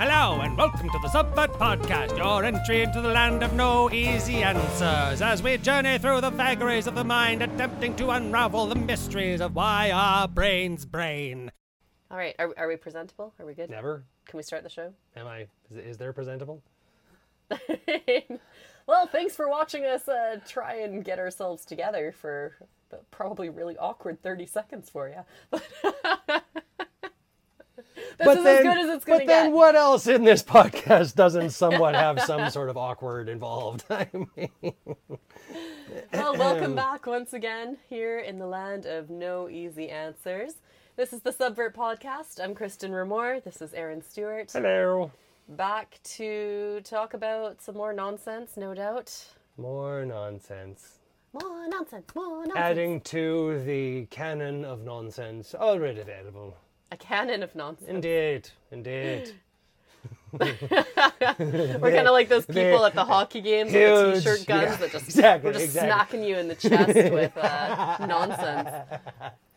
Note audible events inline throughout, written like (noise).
Hello and welcome to the Subvert Podcast, your entry into the land of no easy answers, as we journey through the vagaries of the mind, attempting to unravel the mysteries of why our brains brain. All right, are, are we presentable? Are we good? Never Can we start the show? am I. Is, is there presentable? (laughs) well, thanks for watching us uh, try and get ourselves together for probably really awkward 30 seconds for you. (laughs) this is as good as it's going to but then get. what else in this podcast doesn't (laughs) somewhat have some sort of awkward involved? (laughs) I mean, Well, welcome um, back once again here in the land of no easy answers. This is the Subvert Podcast. I'm Kristin Ramore. This is Aaron Stewart. hello. Back to talk about some more nonsense, no doubt. More nonsense. More nonsense, more nonsense. Adding to the canon of nonsense already available. A canon of nonsense. Indeed, indeed. (laughs) We're kind of like those people at the hockey games with the t-shirt guns yeah, that just (laughs) exactly, we're just exactly. smacking you in the chest (laughs) with uh, nonsense.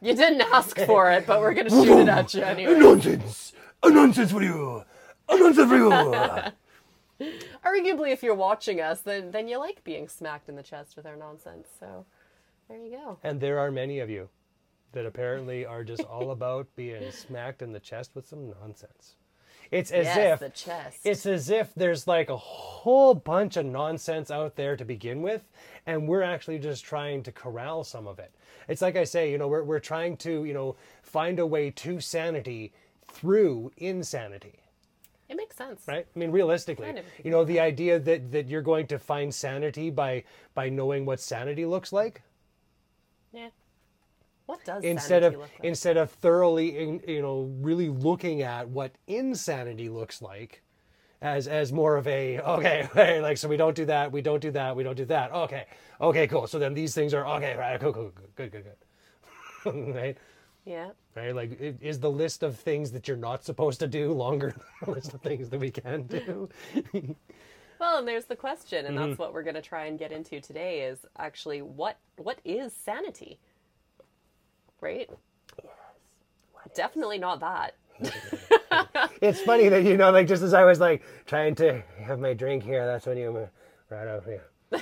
You didn't ask for it, but we're gonna shoot it at you anyway. nonsense! A nonsense for you! A nonsense for you! Arguably, if you're watching us, then then you like being smacked in the chest with our nonsense. So there you go. and there are many of you that apparently are just all (laughs) about being smacked in the chest with some nonsense. It's as yes, if the chest. It's as if there's like a whole bunch of nonsense out there to begin with, and we're actually just trying to corral some of it. It's like I say, you know, we're, we're trying to, you know, find a way to sanity through insanity, it makes sense. right? I mean, realistically, Kind of. you know, the idea that, that you're going to find sanity by by knowing what sanity looks like Yeah. What does instead of look like? instead of thoroughly in- you know really looking at what insanity looks like as as more of a okay (laughs) okay, like so we don't do that we don't do that we don't do that okay okay cool so then these things are okay right cool cool cool, good good good (laughs) right yeah. right like is the list of things that you're not supposed to do longer than the list of things that we can do (laughs) Well, and there's the question, and Mm-hmm. that's what we're going to try and get into today is actually what what is sanity? Right? Definitely not that. (laughs) it's funny that you know like just as i was like trying to have my drink here that's when you were right over here (laughs)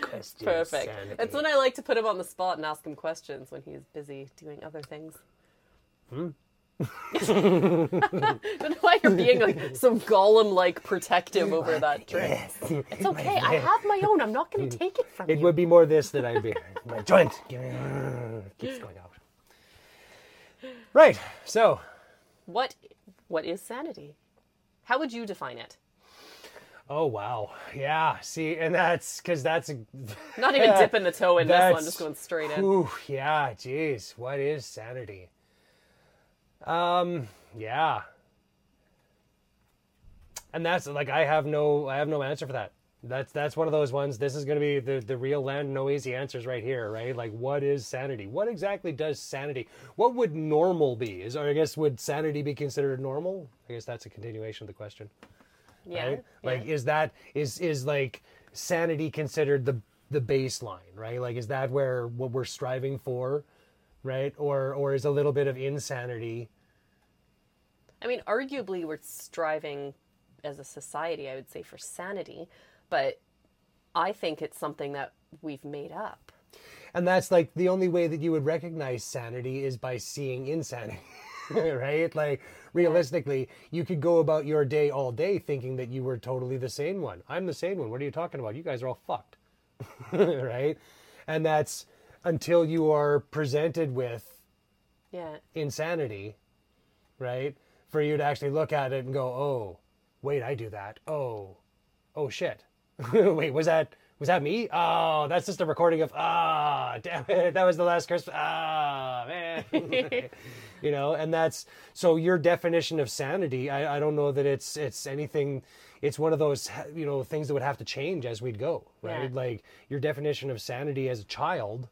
Question Perfect. sanity. It's when I like to put him on the spot and ask him questions when he's busy doing other things. Hmm. Don't know why you're being like so Gollum like protective over that drink. It's okay. I have my own. I'm not going to mm. take it from you. It you. would be more this than I'd be (laughs) my joint. Give me- Keeps going out. Right. So, What what is sanity? How would you define it? oh wow, yeah. See, and that's because that's a. Not even (laughs) dipping the toe in this one, just going straight in. Ooh, yeah. Jeez, what is sanity? Um. Yeah. And that's like I have no I have no answer for that. That's that's one of those ones. This is going to be the the real land, no easy answers right here, right? Like, what is sanity? What exactly does sanity? What would normal be? Is or I guess would sanity be considered normal? I guess that's a continuation of the question, yeah. right? Like, yeah. is that is is like sanity considered the the baseline, right? Like, is that where what we're striving for, right? Or or is a little bit of insanity? I mean, arguably, we're striving as a society, I would say, for sanity, but I think it's something that we've made up. And that's like the only way that you would recognize sanity is by seeing insanity. (laughs) right? Like realistically, you could go about your day all day thinking that you were totally the sane one. I'm the sane one. What are you talking about? You guys are all fucked. (laughs) right? And that's until you are presented with Yeah. insanity, right? For you to actually look at it and go, "Oh, wait, I do that. Oh, oh shit. (laughs) wait, was that was that me? Oh, that's just a recording of ah, (laughs) damn it, that was the last Christmas. Ah, man. (laughs) you know, and that's so your definition of sanity. I, I don't know that it's it's anything. It's one of those you know things that would have to change as we'd go, right? Yeah. Like your definition of sanity as a child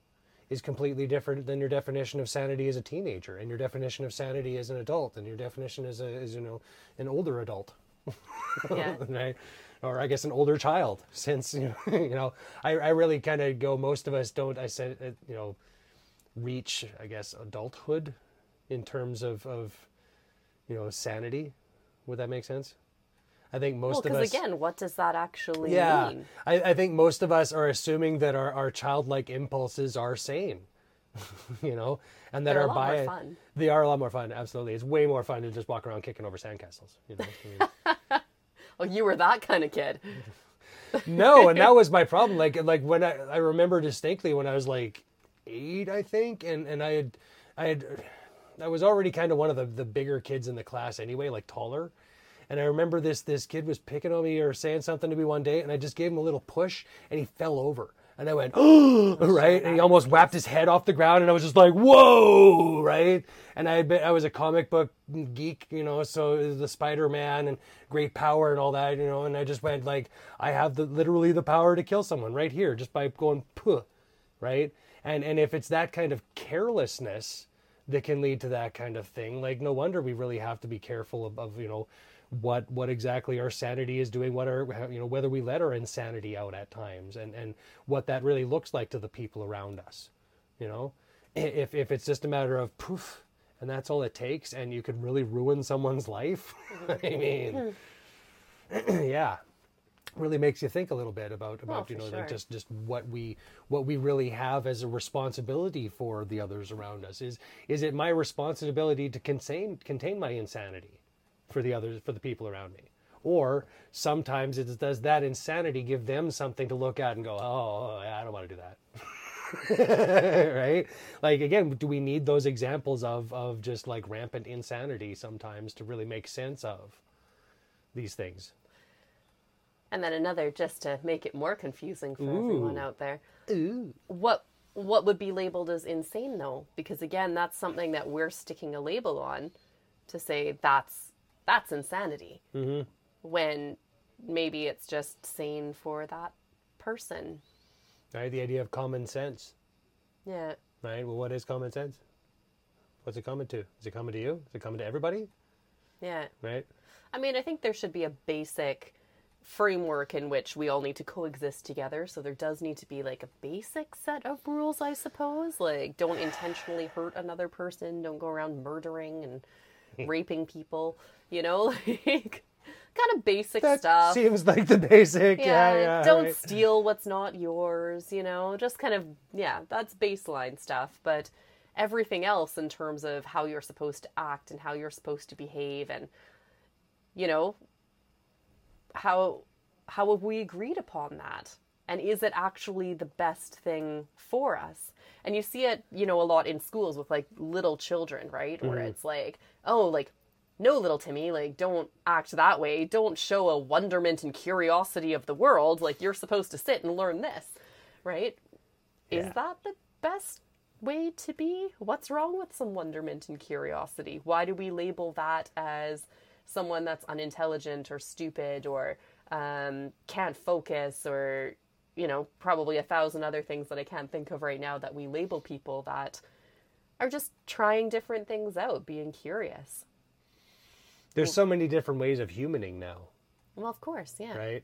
is completely different than your definition of sanity as a teenager, and your definition of sanity as an adult, and your definition as a as you know an older adult, (laughs) Yeah. right? Or I guess an older child, since you (laughs) know, you know I, I really kind of go. Most of us don't. I said uh, you know reach I guess adulthood in terms of of you know, sanity. Would that make sense? I think most Well, of because us. again, what does that actually yeah, mean? I, I think most of us are assuming that our, our childlike impulses are sane, (laughs) you know, and that They're a our bias. fun. They are a lot more fun. Absolutely, it's way more fun to just walk around kicking over sandcastles. You know? I mean, (laughs) Oh, you were that kind of kid. (laughs) no, and that was my problem. Like like when I I remember distinctly when I was like eight, I think, and and I had I had I was already kind of one of the the bigger kids in the class anyway, like taller. And I remember this this kid was picking on me or saying something to me one day, and I just gave him a little push, and he fell over. And I went, (gasps) oh, right, and he almost whapped his head off the ground, and I was just like, whoa, right. And I had been, I was a comic book geek, you know, so the Spider Man and great power and all that, you know, and I just went like, I have the literally the power to kill someone right here just by going puh, right. And and if it's that kind of carelessness that can lead to that kind of thing, like no wonder we really have to be careful of, of you know what what exactly our sanity is doing, what our you know whether we let our insanity out at times, and and what that really looks like to the people around us. You know, if if it's just a matter of poof, and that's all it takes, and you can really ruin someone's life. (laughs) I (laughs) mean, (clears throat) yeah, really makes you think a little bit about about oh, you for know like just just what we what we really have as a responsibility for the others around us. Is is it my responsibility to contain contain my insanity? For the others for the people around me or sometimes it does that insanity give them something to look at and go oh i don't want to do that (laughs) right like again do we need those examples of of just like rampant insanity sometimes to really make sense of these things And then another, just to make it more confusing for everyone out there. Ooh. What what would be labeled as insane though? Because again, that's something that we're sticking a label on to say that's that's insanity. Mm-hmm. When maybe it's just sane for that person. right the idea of common sense Yeah. right well what is common sense what's it coming to is it coming to you is it coming to everybody Yeah. right I mean, I think there should be a basic framework in which we all need to coexist together. So there does need to be like a basic set of rules, I suppose. Like, don't intentionally hurt another person, don't go around murdering and (laughs) raping people, you know? (laughs) Like, kind of basic that stuff. seems like the (laughs) basic yeah yeah, don't right. steal what's not yours, you know, just kind of, yeah, that's baseline stuff. But everything else in terms of how you're supposed to act and how you're supposed to behave and, you know, how how have we agreed upon that? And is it actually the best thing for us? And you see it, you know, a lot in schools with like little children, right? Where it's like, oh, like, no, little Timmy, like, don't act that way. Don't show a wonderment and curiosity of the world. Like, you're supposed to sit and learn this, right? Yeah. Is that the best way to be? What's wrong with some wonderment and curiosity? Why do we label that as someone that's unintelligent or stupid or um, can't focus or, you know, probably a thousand other things that I can't think of right now that we label people that are just trying different things out, being curious? there's so many different ways of humaning now Well, of course, yeah. right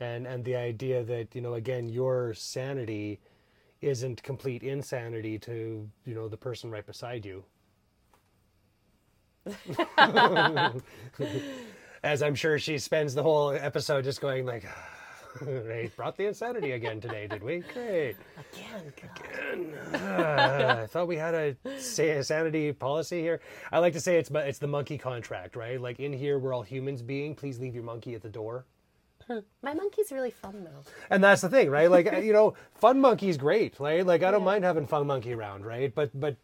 and and the idea that you know again your sanity isn't complete insanity to you know the person right beside you (laughs) (laughs) as i'm sure she spends the whole episode just going like right brought the insanity again today did we great Again, God. uh, I thought we had a sa- sanity policy here. I like to say it's it's the monkey contract, right? Like in here, we're all humans being. Please leave your monkey at the door. My monkey's really fun though. And that's the thing, right? Like you know, fun monkey's great, right? Like I don't mind having fun monkey around, right? But but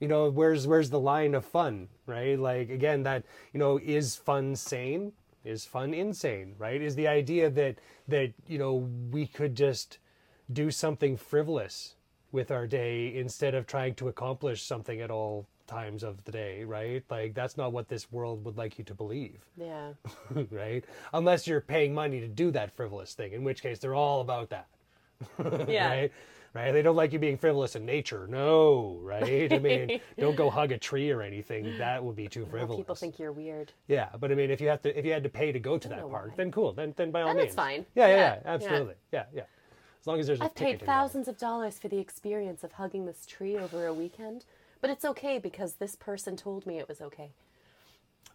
you know, where's where's the line of fun, right? Like again, that you know, is fun sane? Is fun insane, right? Is the idea that that you know we could just do something frivolous with our day instead of trying to accomplish something at all times of the day, right? Like that's not what this world would like you to believe (laughs) Yeah. right? Unless you're paying money to do that frivolous thing, in which case they're all about that, (laughs) Yeah. right? Right? They don't like you being frivolous in nature. No, right? I mean, (laughs) don't go hug a tree or anything. That would be too (laughs) frivolous. people think you're weird. yeah, but I mean, if you have to, if you had to pay to go to that park, why. then cool. Then, then by all Then means, it's fine. Yeah, yeah, Yeah, yeah, absolutely. Yeah, yeah. As long as there's I've paid thousands of dollars for the experience of hugging this tree over a weekend, but it's okay because this person told me it was okay.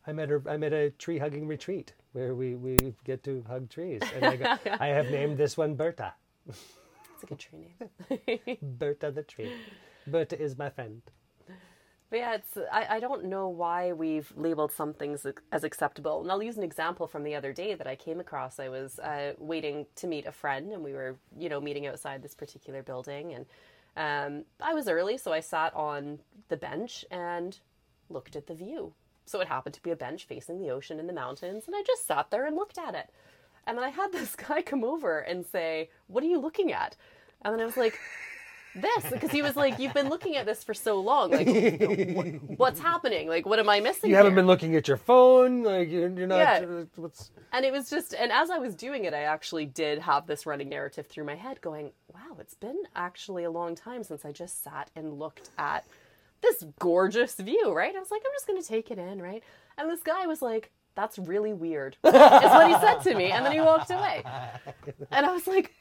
I'm at a I'm at a tree hugging retreat where we, we get to hug trees, and I, go, (laughs) I have named this one Berta. It's a good tree name. (laughs) Berta the tree. Berta is my friend. But yeah, it's I, I don't know why we've labeled some things as acceptable. And I'll use an example from the other day that I came across. I was uh, waiting to meet a friend, and we were, you know, meeting outside this particular building. And um, I was early, so I sat on the bench and looked at the view. So it happened to be a bench facing the ocean and the mountains, and I just sat there and looked at it. And then I had this (laughs) guy come over and say, "What are you looking at?" And then I was like this because he was like, "You've been looking at this for so long. Like, what's happening? Like, what am I missing?" You haven't here?" been looking at your phone, like you're, you're not. Yeah. What's And it was just, and as I was doing it, I actually did have this running narrative through my head, going, "Wow, it's been actually a long time since I just sat and looked at this gorgeous view." Right? I was like, "I'm just going to take it in," right? And this guy was like. That's really weird. (laughs) Is what he said to me, and then he walked away. And I was like,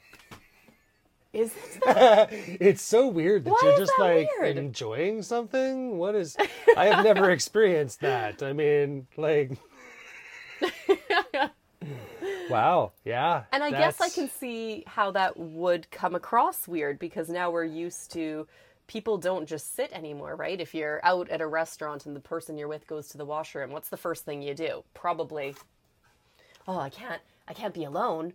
"Is it (laughs) it's so weird that Why you're just that like weird? enjoying something. What is? (laughs) I have never experienced that. I mean, like. wow. Yeah. And I guess I can see how that would come across weird because now we're used to people don't just sit anymore, right? If you're out at a restaurant and the person you're with goes to the washroom, what's the first thing you do? Probably, oh, I can't, I can't be alone.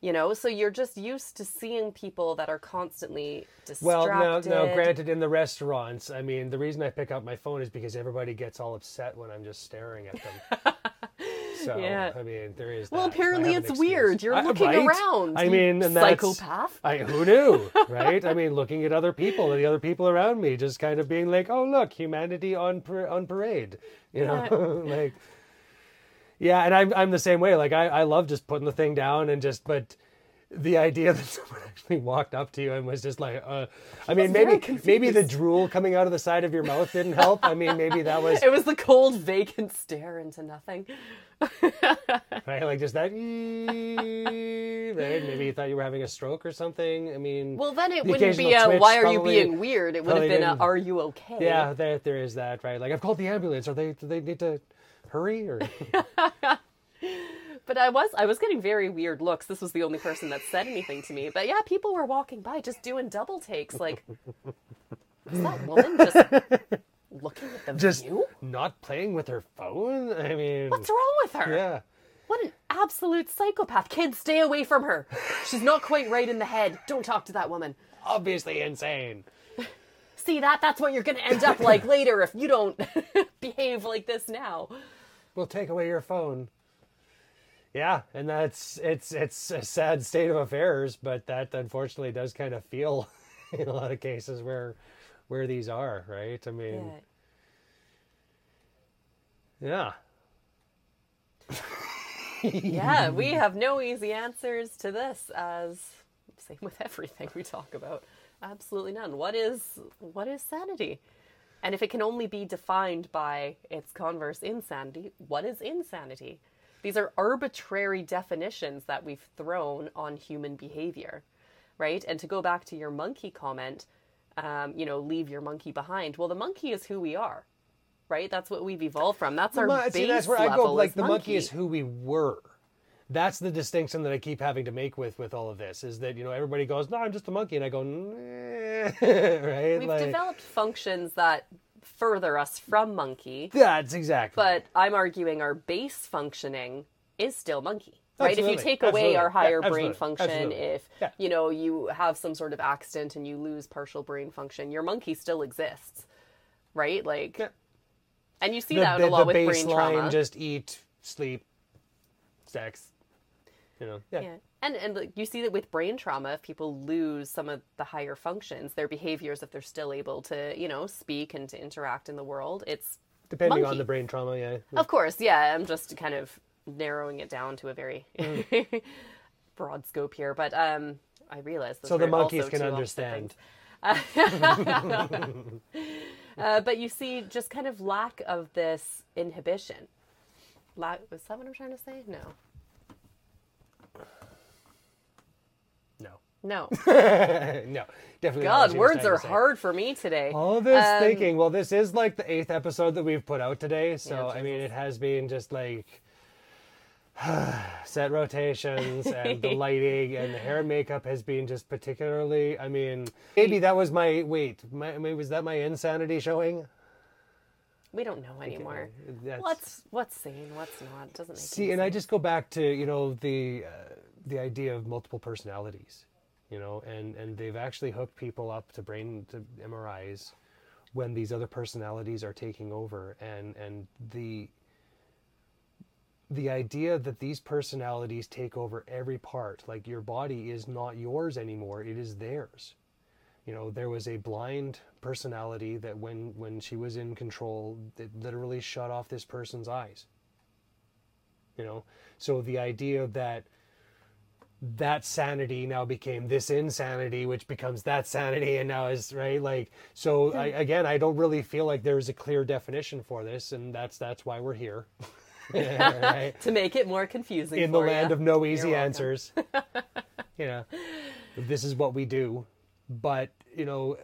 You know, so you're just used to seeing people that are constantly distracted. Well, now, now, granted, in the restaurants, I mean, the reason I pick up my phone is because everybody gets all upset when I'm just staring at them. (laughs) So, Yeah. I mean, there is. Well, that. Apparently it's weird. You're I- looking right? around. I mean, and that's, psychopath. I who knew, (laughs) right? I mean, looking at other people and the other people around me, just kind of being like, "Oh, look, humanity on par- on parade," you know, (laughs) like. Yeah, and I'm I'm the same way. Like I I love just putting the thing down and just but. The idea that (laughs) someone actually walked up to you and was just like, uh, I mean, maybe maybe the drool coming out of the side of your mouth didn't help. I mean, maybe that was (laughs) It was the cold, vacant stare into nothing. (laughs) right, like just that, right? Maybe you thought you were having a stroke or something. I mean, Well, then it the wouldn't be a twitch "Why are you probably- being weird?" It would have been a "Are you okay?" Yeah, there there is that, right? Like I've called the ambulance. Are they do they need to hurry or But I was I was getting very weird looks. This was the only person that said anything to me. But yeah, people were walking by just doing double takes. Like, (laughs) is that woman just looking at the just view? not playing with her phone? I mean, What's wrong with her? yeah. What an absolute psychopath! Kids, stay away from her. She's not quite right in the head. Don't talk to that woman. Obviously insane. See that? That's what you're going to end up like later if you don't (laughs) behave like this now. We'll take away your phone. Yeah, and that's it's it's a sad state of affairs, but that unfortunately does kind of feel (laughs) in a lot of cases where where these are, right? I Yeah. mean, yeah. yeah, (laughs) we have no easy answers to this as same with everything we talk about. Absolutely none. What is what is sanity? And if it can only be defined by its converse insanity, what is insanity? These are arbitrary definitions that we've thrown on human behavior, right? And to go back to your monkey comment, um, you know, leave your monkey behind. Well, the monkey is who we are, right? That's what we've evolved from. That's our Mon- base See, that's where I go. Like the monkey is who we were. That's the distinction that I keep having to make with with all of this. Is that you know everybody goes, no, I'm just a monkey, and I go, nah, (laughs) right? We've like, developed functions that further us from monkey, That's exactly. but I'm arguing our base functioning is still monkey. Right? If you take away Absolutely. our Yeah, higher brain function, Absolutely. if Yeah. you know you have some sort of accident and you lose partial brain function, your monkey still exists, right? Like, Yeah. and you see the, that the, a lot the with brain trauma. just eat, sleep, sex. You know, yeah. Yeah. And and like, you see that with brain trauma, if people lose some of the higher functions, their behaviors, if they're still able to, you know, speak and to interact in the world, it's Depending on the brain trauma, yeah. Of course, yeah. I'm just kind of narrowing it down to a very Mm. (laughs) broad scope here, but um, I realize those So the monkeys can understand. things. (laughs) Uh, but you see, just kind of lack of this inhibition. La- was that what I'm trying to say? No. No. (laughs) No. definitely. God, words are hard for me today. All this Um, thinking. Well, this is like the eighth episode that we've put out today, so Yeah, I mean, it has been just like (sighs) set rotations (laughs) and the lighting and the hair and makeup has been just particularly. I mean, maybe that was my wait. My, maybe was that my insanity showing? We don't know anymore. That's- What's what's sane, what's not? Doesn't make See, and I just go back to you know the uh, the idea of multiple personalities, you know, and and they've actually hooked people up to brain to MRIs when these other personalities are taking over, and and the the idea that these personalities take over every part, like your body is not yours anymore; it is theirs. You know, there was a blind personality that when when she was in control, it literally shut off this person's eyes you know so the idea that that sanity now became this insanity which becomes that sanity and now is right like so I, again i don't really feel like there's a clear definition for this and that's that's why we're here. (laughs) Right? To make it more confusing in the land of no easy answers. (laughs) You know this is what we do. But you know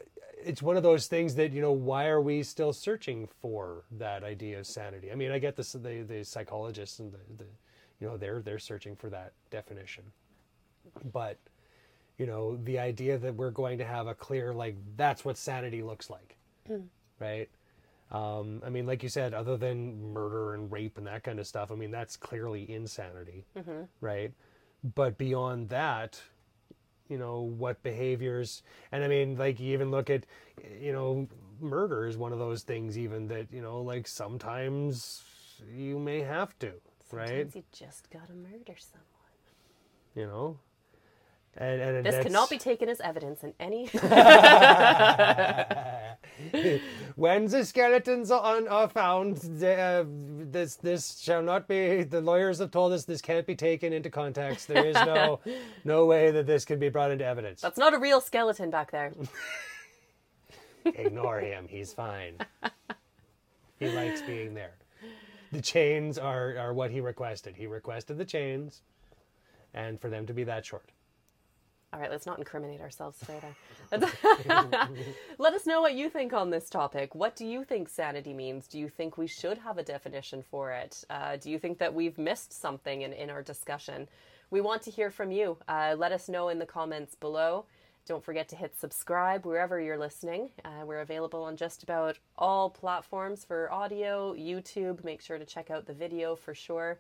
it's one of those things that you know why are we still searching for that idea of sanity? I mean i get this the, the psychologists and the, the you know they're they're searching for that definition but you know the idea that we're going to have a clear like that's what sanity looks like right um, I mean, like you said, other than murder and rape and that kind of stuff, I mean, that's clearly insanity, right? But beyond that, you know, what behaviors, and I mean, like, you even look at, you know, murder is one of those things, even that, you know, like sometimes you may have to, right? Sometimes you just gotta murder someone. You know? And, and This that's- cannot be taken as evidence in any. (laughs) (laughs) when the skeletons are, are found, the, uh, this this shall not be. The lawyers have told us this can't be taken into context. There is no (laughs) no way that this can be brought into evidence. That's not a real skeleton back there. Ignore him. He's fine. He likes being there. The chains are are what he requested. He requested the chains, and for them to be that short. All right, let's not incriminate ourselves further. (laughs) Let us know what you think on this topic. What do you think sanity means? Do you think we should have a definition for it? Uh, do you think that we've missed something in, in our discussion? We want to hear from you. Uh, let us know in the comments below. Don't forget to hit subscribe wherever you're listening. Uh, we're available on just about all platforms for audio, YouTube. Make sure to check out the video for sure.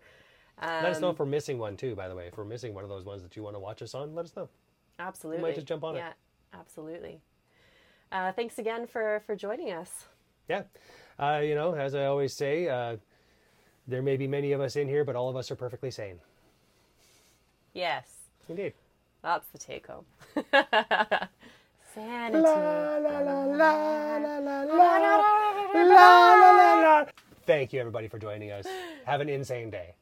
Let us know Um, if we're missing one too. By the way, if we're missing one of those ones that you want to watch us on, let us know. Absolutely. just jump on it. Yeah, absolutely. Uh, thanks again for for joining us. Yeah. Uh, you know, as I always say, uh, there may be many of us in here, but all of us are perfectly sane. Yes, Indeed. that's the take home. Sanity. Thank you, everybody, for joining us. Have an insane day.